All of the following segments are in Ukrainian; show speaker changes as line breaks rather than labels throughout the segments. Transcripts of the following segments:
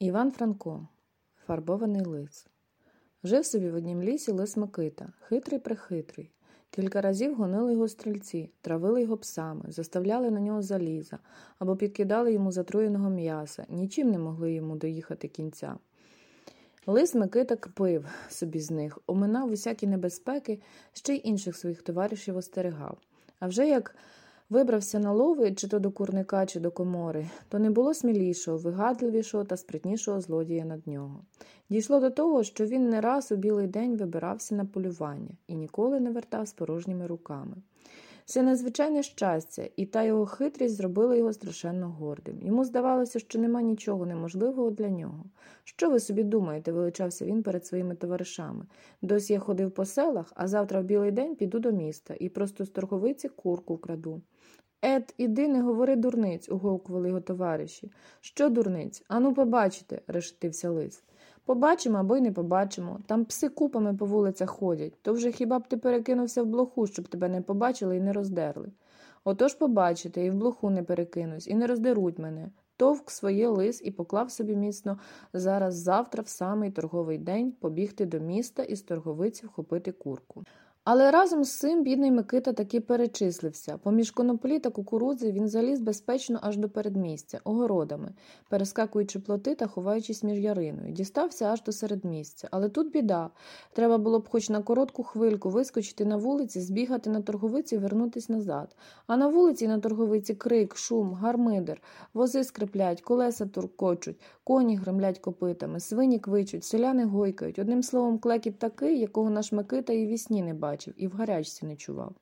Іван Франко, фарбований лис. Жив собі в однім лісі лис Микита, хитрий прихитрий. Кілька разів гонили його стрільці, травили його псами, заставляли на нього заліза або підкидали йому затруєного м'яса, нічим не могли йому доїхати кінця. Лис Микита кпив собі з них, оминав усякі небезпеки, ще й інших своїх товаришів остерегав. А вже як вибрався на лови, чи то до курника, чи до комори, то не було смілішого, вигадливішого та спритнішого злодія над нього. Дійшло до того, що він не раз у білий день вибирався на полювання і ніколи не вертав з порожніми руками. Це незвичайне щастя, і та його хитрість зробила його страшенно гордим. Йому здавалося, що нема нічого неможливого для нього. Що ви собі думаєте, величався він перед своїми товаришами. Досі я ходив по селах, а завтра в білий день піду до міста і просто з торговиці курку вкраду. Ед, іди, не говори дурниць, уговкували його товариші. Що дурниць? Ану, побачите, решетився лис. Побачимо або й не побачимо. Там пси купами по вулицях ходять, то вже хіба б ти перекинувся в блоху, щоб тебе не побачили і не роздерли. Отож побачите, і в блоху не перекинусь, і не роздеруть мене. Товк своє лис і поклав собі міцно зараз завтра, в самий торговий день, побігти до міста і з торговиці вхопити курку. Але разом з цим бідний Микита таки перечислився. Поміж коноплі та кукурудзи він заліз безпечно аж до передмістя, огородами, перескакуючи плоти та ховаючись між яриною. Дістався аж до середмістя. Але тут біда. Треба було б хоч на коротку хвильку вискочити на вулиці, збігати на торговиці і вернутись назад. А на вулиці на торговиці крик, шум, гармидер, вози скриплять, колеса туркочуть, коні гремлять копитами, свині квичуть, селяни гойкають. Одним словом, клекіт такий, якого наш Микита і вісні не бачив бачив і в гарячці не чував.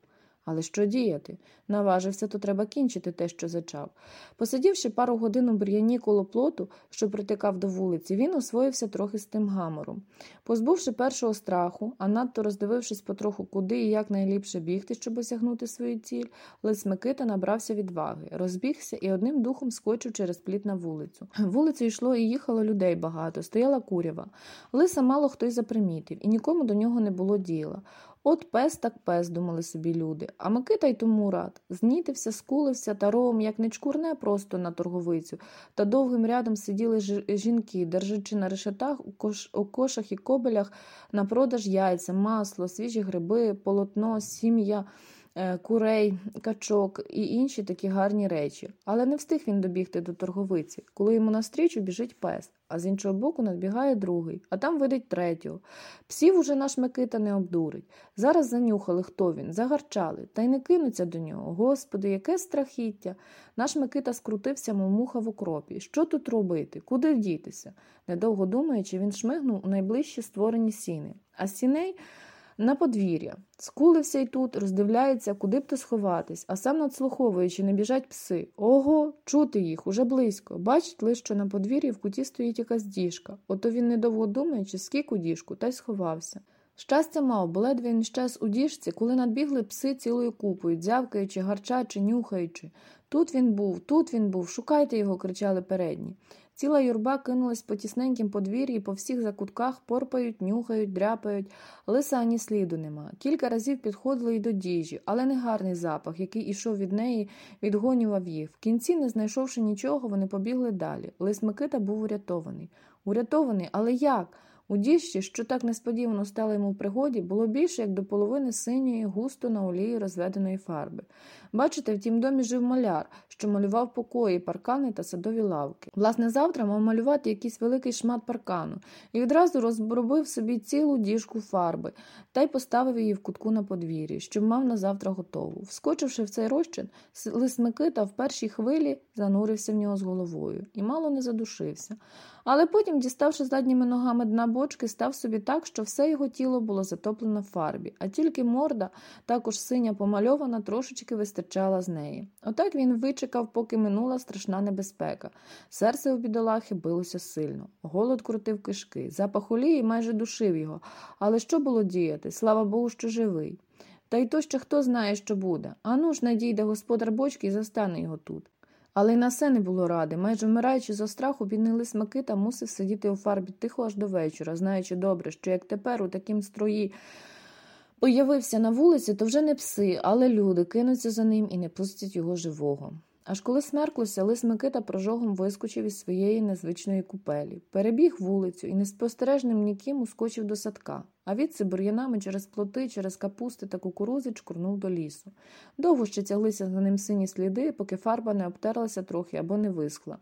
Але що діяти? Наважився, то треба кінчити те, що зачав. Посидівши пару годин у бур'яні коло плоту, що притикав до вулиці, він освоївся трохи з тим гамором. Позбувши першого страху, а надто роздивившись потроху, куди і як найліпше бігти, щоб осягнути свою ціль, лис Микита набрався відваги, розбігся і одним духом скочив через пліт на вулицю. Вулицю йшло і їхало людей багато, стояла курява. Лиса мало хто й запримітив, і нікому до нього не було діла. От пес так пес, думали собі люди. А Микита й тому рад. Знітився, скулився та ровом, як не чкурне просто на торговицю, та довгим рядом сиділи жінки, держачи на решетах кошах і кобелях на продаж яйця, масло, свіжі гриби, полотно, сім'я. Е, курей, качок і інші такі гарні речі. Але не встиг він добігти до торговиці, коли йому навстрічу біжить пес, а з іншого боку надбігає другий, а там видить третього. Псів уже наш Микита не обдурить. Зараз занюхали, хто він, загарчали, та й не кинуться до нього. Господи, яке страхіття. Наш Микита скрутився, мов муха в окропі. Що тут робити? Куди дітися? Недовго думаючи, він шмигнув у найближчі створені сіни. А сіней на подвір'я. Скулився й тут, роздивляється, куди б то сховатись, а сам надслуховує, чи не біжать пси. Ого, чути їх уже близько. Бачить лише, що на подвір'ї в куті стоїть якась діжка. Ото він, недовго думаючи, скік у діжку, та й сховався. Щастя мав, бо ледве він щас у діжці, коли надбігли пси цілою купою, дзявкаючи, гарчачи, нюхаючи. Тут він був, тут він був, шукайте його, кричали передні. Ціла юрба кинулась по тісненькім подвір'ї, по всіх закутках порпають, нюхають, дряпають, лиса ані сліду нема. Кілька разів підходили й до діжі, але негарний запах, який ішов від неї, відгонював їх. В кінці, не знайшовши нічого, вони побігли далі. Лис Микита був урятований. Урятований, але як? У діжці, що так несподівано стало йому в пригоді, було більше як до половини синьої, густо на олії розведеної фарби. Бачите, в тім домі жив маляр, що малював покої, паркани та садові лавки. Власне, завтра мав малювати якийсь великий шмат паркану і відразу розробив собі цілу діжку фарби та й поставив її в кутку на подвір'ї, щоб мав на завтра готову. Вскочивши в цей розчин, лис Микита в першій хвилі занурився в нього з головою і мало не задушився. Але потім, діставши задніми ногами дна бочки, став собі так, що все його тіло було затоплено в фарбі, а тільки морда, також синя помальована, трошечки вистачала з неї. Отак він вичекав, поки минула страшна небезпека. Серце у бідолахи билося сильно. Голод крутив кишки, запах олії майже душив його. Але що було діяти? Слава Богу, що живий. Та й то ще хто знає, що буде. Ану ж надійде господар бочки і застане його тут. Але й на все не було ради. Майже вмираючи за страху, бідний лис Микита мусив сидіти у фарбі тихо аж до вечора, знаючи добре, що як тепер у такім строї появився на вулиці, то вже не пси, але люди кинуться за ним і не пустять його живого. Аж коли смерклося, лис Микита прожогом вискочив із своєї незвичної купелі, перебіг вулицю і неспостережним ніким ускочив до садка, а відси бур'янами через плоти, через капусти та кукурузи чкурнув до лісу. Довго ще тяглися за ним сині сліди, поки фарба не обтерлася трохи або не висхла.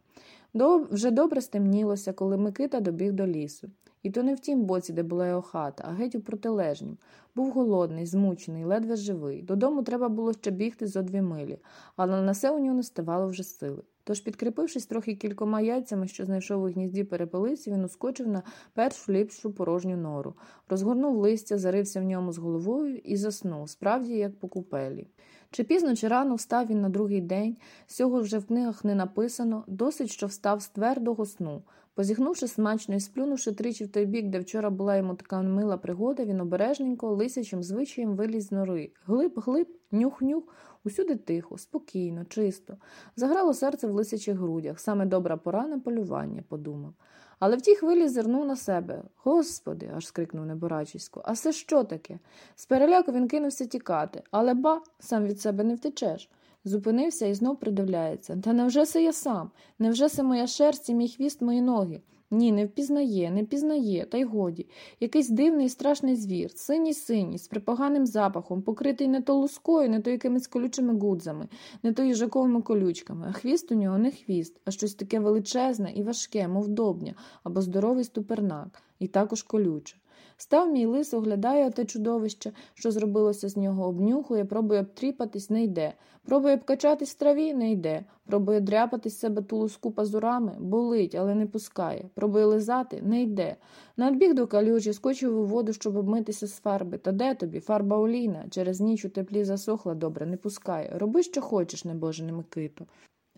Доб... Вже добре стемнілося, коли Микита добіг до лісу. І то не в тім боці, де була його хата, а геть у протилежнім. Був голодний, змучений, ледве живий. Додому треба було ще бігти зо дві милі, але на все у нього не ставало вже сили. Тож, підкріпившись трохи кількома яйцями, що знайшов у гнізді перепелиці, він ускочив на першу ліпшу порожню нору, розгорнув листя, зарився в ньому з головою і заснув, справді, як по купелі. Чи пізно, чи рано встав він на другий день, цього вже в книгах не написано, досить, що встав з твердого сну. Позіхнувши смачно і сплюнувши тричі в той бік, де вчора була йому така мила пригода, він обережненько, лисячим звичаєм виліз з нори. Глиб, глиб, нюх-нюх, усюди тихо, спокійно, чисто. Заграло серце в лисячих грудях, саме добра пора на полювання, подумав. Але в тій хвилі зирнув на себе. Господи, аж скрикнув неборачисько, а це що таке? З переляку він кинувся тікати, але ба, сам від себе не втечеш. Зупинився і знов придивляється. Та невже це я сам? Невже це моя шерсть і мій хвіст, мої ноги? Ні, не впізнає, не впізнає, та й годі. Якийсь дивний і страшний звір, синій синій, з припоганим запахом, покритий не то лускою, не то якимись колючими гудзами, не то їжаковими колючками, а хвіст у нього не хвіст, а щось таке величезне і важке, мов добня, або здоровий ступернак, і також колюче. Став мій лис, оглядає те чудовище, що зробилося з нього, обнюхує, пробує обтріпатись, не йде. Пробує обкачатись в траві, не йде. Пробує дряпати з себе ту луску пазурами, болить, але не пускає. Пробує лизати, не йде. Надбіг до калюжі, скочив у воду, щоб обмитися з фарби. Та де тобі? Фарба олійна. Через ніч у теплі засохла добре, не пускає. Роби, що хочеш, небоже, Микито.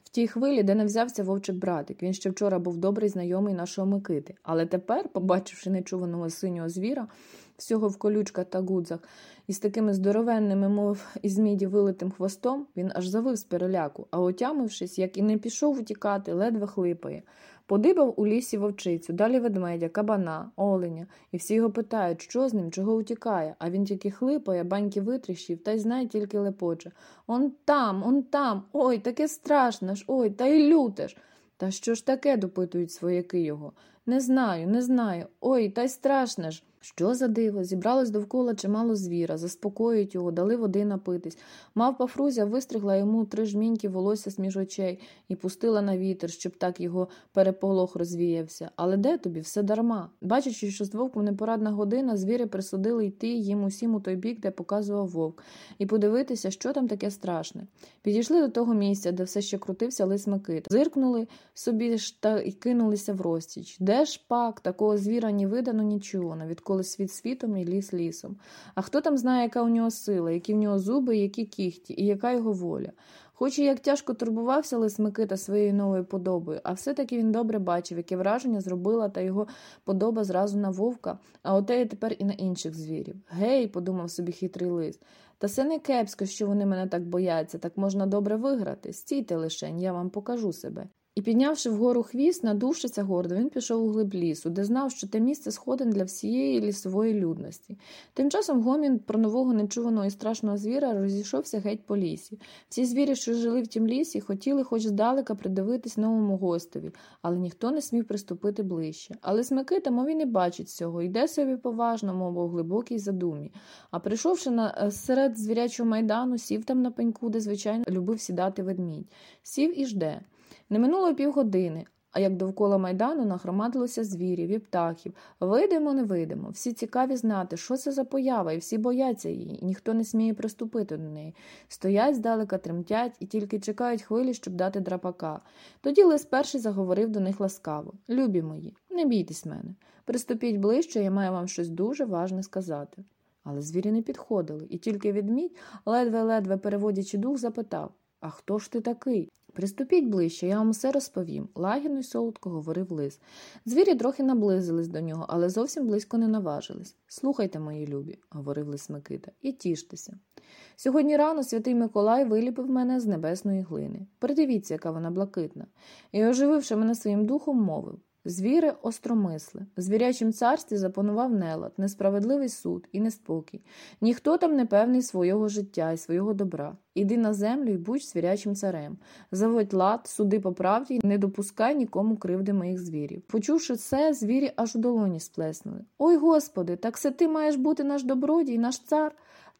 В тій хвилі, де не взявся вовчик братик, він ще вчора був добрий знайомий нашого Микити, але тепер, побачивши нечуваного синього звіра, всього в колючках та гудзах, із такими здоровенними, мов із міді вилитим хвостом, він аж завив з переляку, а отямившись, як і не пішов утікати, ледве хлипає. Подибав у лісі вовчицю, далі ведмедя, кабана, оленя, і всі його питають, що з ним, чого утікає, а він тільки хлипає, баньки витріщив, та й знає тільки лепоче. Он там, он там, ой, таке страшне ж, ой, та й люте ж. Та що ж таке, допитують свояки його. Не знаю, не знаю. Ой, та й страшне ж. Що за диво? Зібралось довкола чимало звіра, заспокоюють його, дали води напитись. Мавпа Фрузя вистригла йому три жміньки волосся з очей і пустила на вітер, щоб так його переполох розвіявся. Але де тобі? Все дарма. Бачачи, що з вовком непорадна година, звіри присудили йти їм усім у той бік, де показував вовк, і подивитися, що там таке страшне. Підійшли до того місця, де все ще крутився лис Микит. Зиркнули собі ж та й кинулися в розтіч. Де ж пак такого звіра ні видано, нічого, навіть коли світ світом і ліс лісом. А хто там знає, яка у нього сила, які в нього зуби, які кіхті, і яка його воля. Хоч і як тяжко турбувався Лис Микита своєю новою подобою, а все-таки він добре бачив, яке враження зробила та його подоба зразу на вовка, а отеє тепер і на інших звірів. Гей, подумав собі хитрий лис. Та це не кепсько, що вони мене так бояться, так можна добре виграти. Стійте лишень, я вам покажу себе. І, піднявши вгору хвіст, надувшися гордо, він пішов у глиб лісу, де знав, що те місце сходин для всієї лісової людності. Тим часом гомін про нового нечуваного і страшного звіра розійшовся геть по лісі. Всі звірі, що жили в тім лісі, хотіли хоч здалека придивитись новому гостеві, але ніхто не смів приступити ближче. Але Смикита, мов і не бачить цього, йде собі поважно, мов у глибокій задумі. А прийшовши на е, серед звірячого майдану, сів там на пеньку, де, звичайно, любив сідати ведмідь. Сів і жде. Не минуло півгодини, а як довкола майдану нагромадилося звірів і птахів. Видимо, не видимо. Всі цікаві знати, що це за поява, і всі бояться її, і ніхто не сміє приступити до неї. Стоять здалека, тремтять і тільки чекають хвилі, щоб дати драпака. Тоді лис перший заговорив до них ласкаво Любі мої, не бійтесь мене. Приступіть ближче, я маю вам щось дуже важне сказати. Але звірі не підходили, і тільки відмідь, ледве-ледве переводячи дух, запитав А хто ж ти такий? Приступіть ближче, я вам все розповім, лагідно й солодко говорив лис. Звірі трохи наблизились до нього, але зовсім близько не наважились. Слухайте, мої любі, говорив лис Микита, і тіштеся. Сьогодні рано святий Миколай виліпив мене з небесної глини. Придивіться, яка вона блакитна. І, ожививши мене своїм духом, мовив Звіри остромисли. В звірячім царстві запанував нелад, несправедливий суд і неспокій. Ніхто там не певний свого життя і свого добра. Іди на землю і будь звірячим царем. Заводь лад, суди по правді не допускай нікому кривди моїх звірів. Почувши це, звірі аж у долоні сплеснули. Ой Господи, так це ти маєш бути наш добродій, наш цар.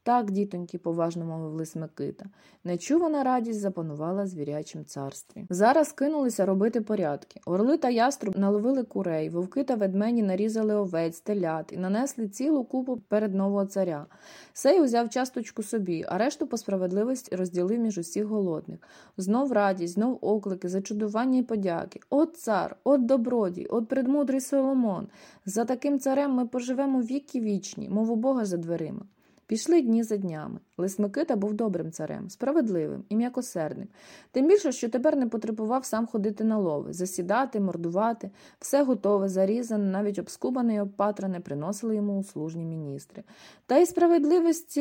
Так, дітоньки, поважно мовив лис Микита. Нечувана радість запанувала звірячим царстві. Зараз кинулися робити порядки. Орли та яструб наловили курей, вовки та ведмені нарізали овець, телят і нанесли цілу купу перед нового царя. Сей узяв часточку собі, а решту по справедливості розділив між усіх голодних. Знов радість, знов оклики, зачудування і подяки. От цар, от добродій, от предмудрий Соломон. За таким царем ми поживемо віки вічні, мов у Бога за дверима. Пішли дні за днями. Лис Микита був добрим царем, справедливим і м'якосердним. Тим більше, що тепер не потребував сам ходити на лови, засідати, мордувати, все готове, зарізане, навіть обскубане і обпатране приносили йому услужні міністри. Та й справедливість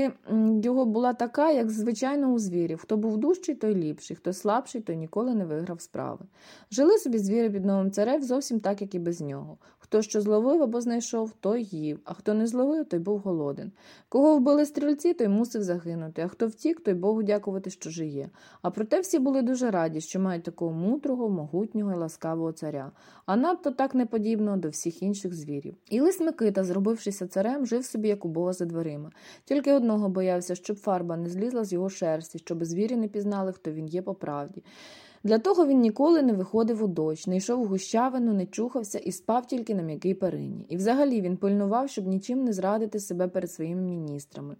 його була така, як звичайно у звірів. Хто був дужчий, той ліпший, хто слабший, той ніколи не виграв справи. Жили собі звірі під новим царем зовсім так, як і без нього. Хто що зловив або знайшов, той їв, а хто не зловив, той був голоден. Кого вбили стрільці, той мусив загинути, а хто втік, той Богу дякувати, що жиє. А проте всі були дуже раді, що мають такого мудрого, могутнього і ласкавого царя, а надто так неподібного до всіх інших звірів. І лис Микита, зробившися царем, жив собі, як у Бога за дверима. Тільки одного боявся, щоб фарба не злізла з його шерсті, щоб звірі не пізнали, хто він є по правді. Для того він ніколи не виходив у дощ, не йшов у гущавину, не чухався і спав тільки на м'якій перині. І взагалі він пильнував, щоб нічим не зрадити себе перед своїми міністрами,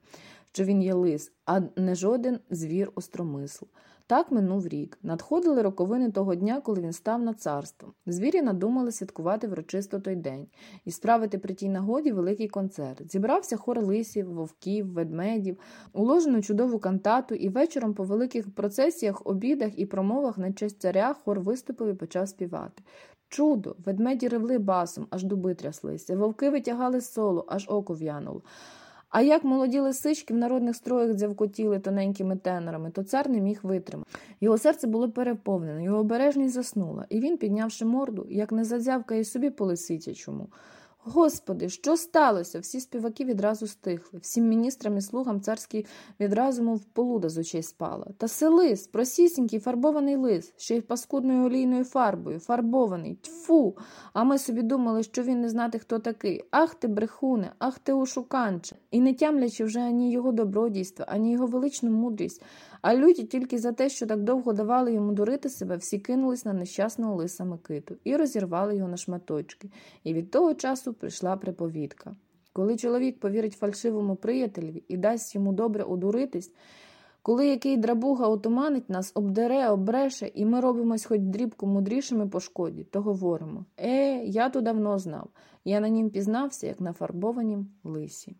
що він є лис, а не жоден звір остромисл. Так минув рік. Надходили роковини того дня, коли він став на царство. Звірі надумали святкувати врочисто той день і справити при тій нагоді великий концерт. Зібрався хор лисів, вовків, ведмедів, уложену чудову кантату, і вечором по великих процесіях, обідах і промовах на честь царя хор виступив і почав співати. Чудо! Ведмеді ревли басом, аж дуби тряслися, вовки витягали соло, аж око в'януло. А як молоді лисички в народних строях дзявкотіли тоненькими тенорами, то цар не міг витримати. Його серце було переповнене, його обережність заснула, і він, піднявши морду, як не задзявкає собі по лисичачому. Господи, що сталося? Всі співаки відразу стихли, всім міністрам і слугам царський відразу, мов полуда з очей спала. Та це лис, просісінький фарбований лис, ще й паскудною олійною фарбою, фарбований, тьфу. А ми собі думали, що він не знати, хто такий. Ах ти, брехуне, ах ти ушуканче. І не тямлячи вже ані його добродійства, ані його величну мудрість, а люті тільки за те, що так довго давали йому дурити себе, всі кинулись на нещасного лиса Микиту і розірвали його на шматочки. І від того часу прийшла приповідка. Коли чоловік повірить фальшивому приятелеві і дасть йому добре одуритись, коли який драбуга отуманить нас, обдере, обреше, і ми робимось хоч дрібку мудрішими по шкоді, то говоримо Е, я то давно знав. Я на нім пізнався, як на фарбованім лисі.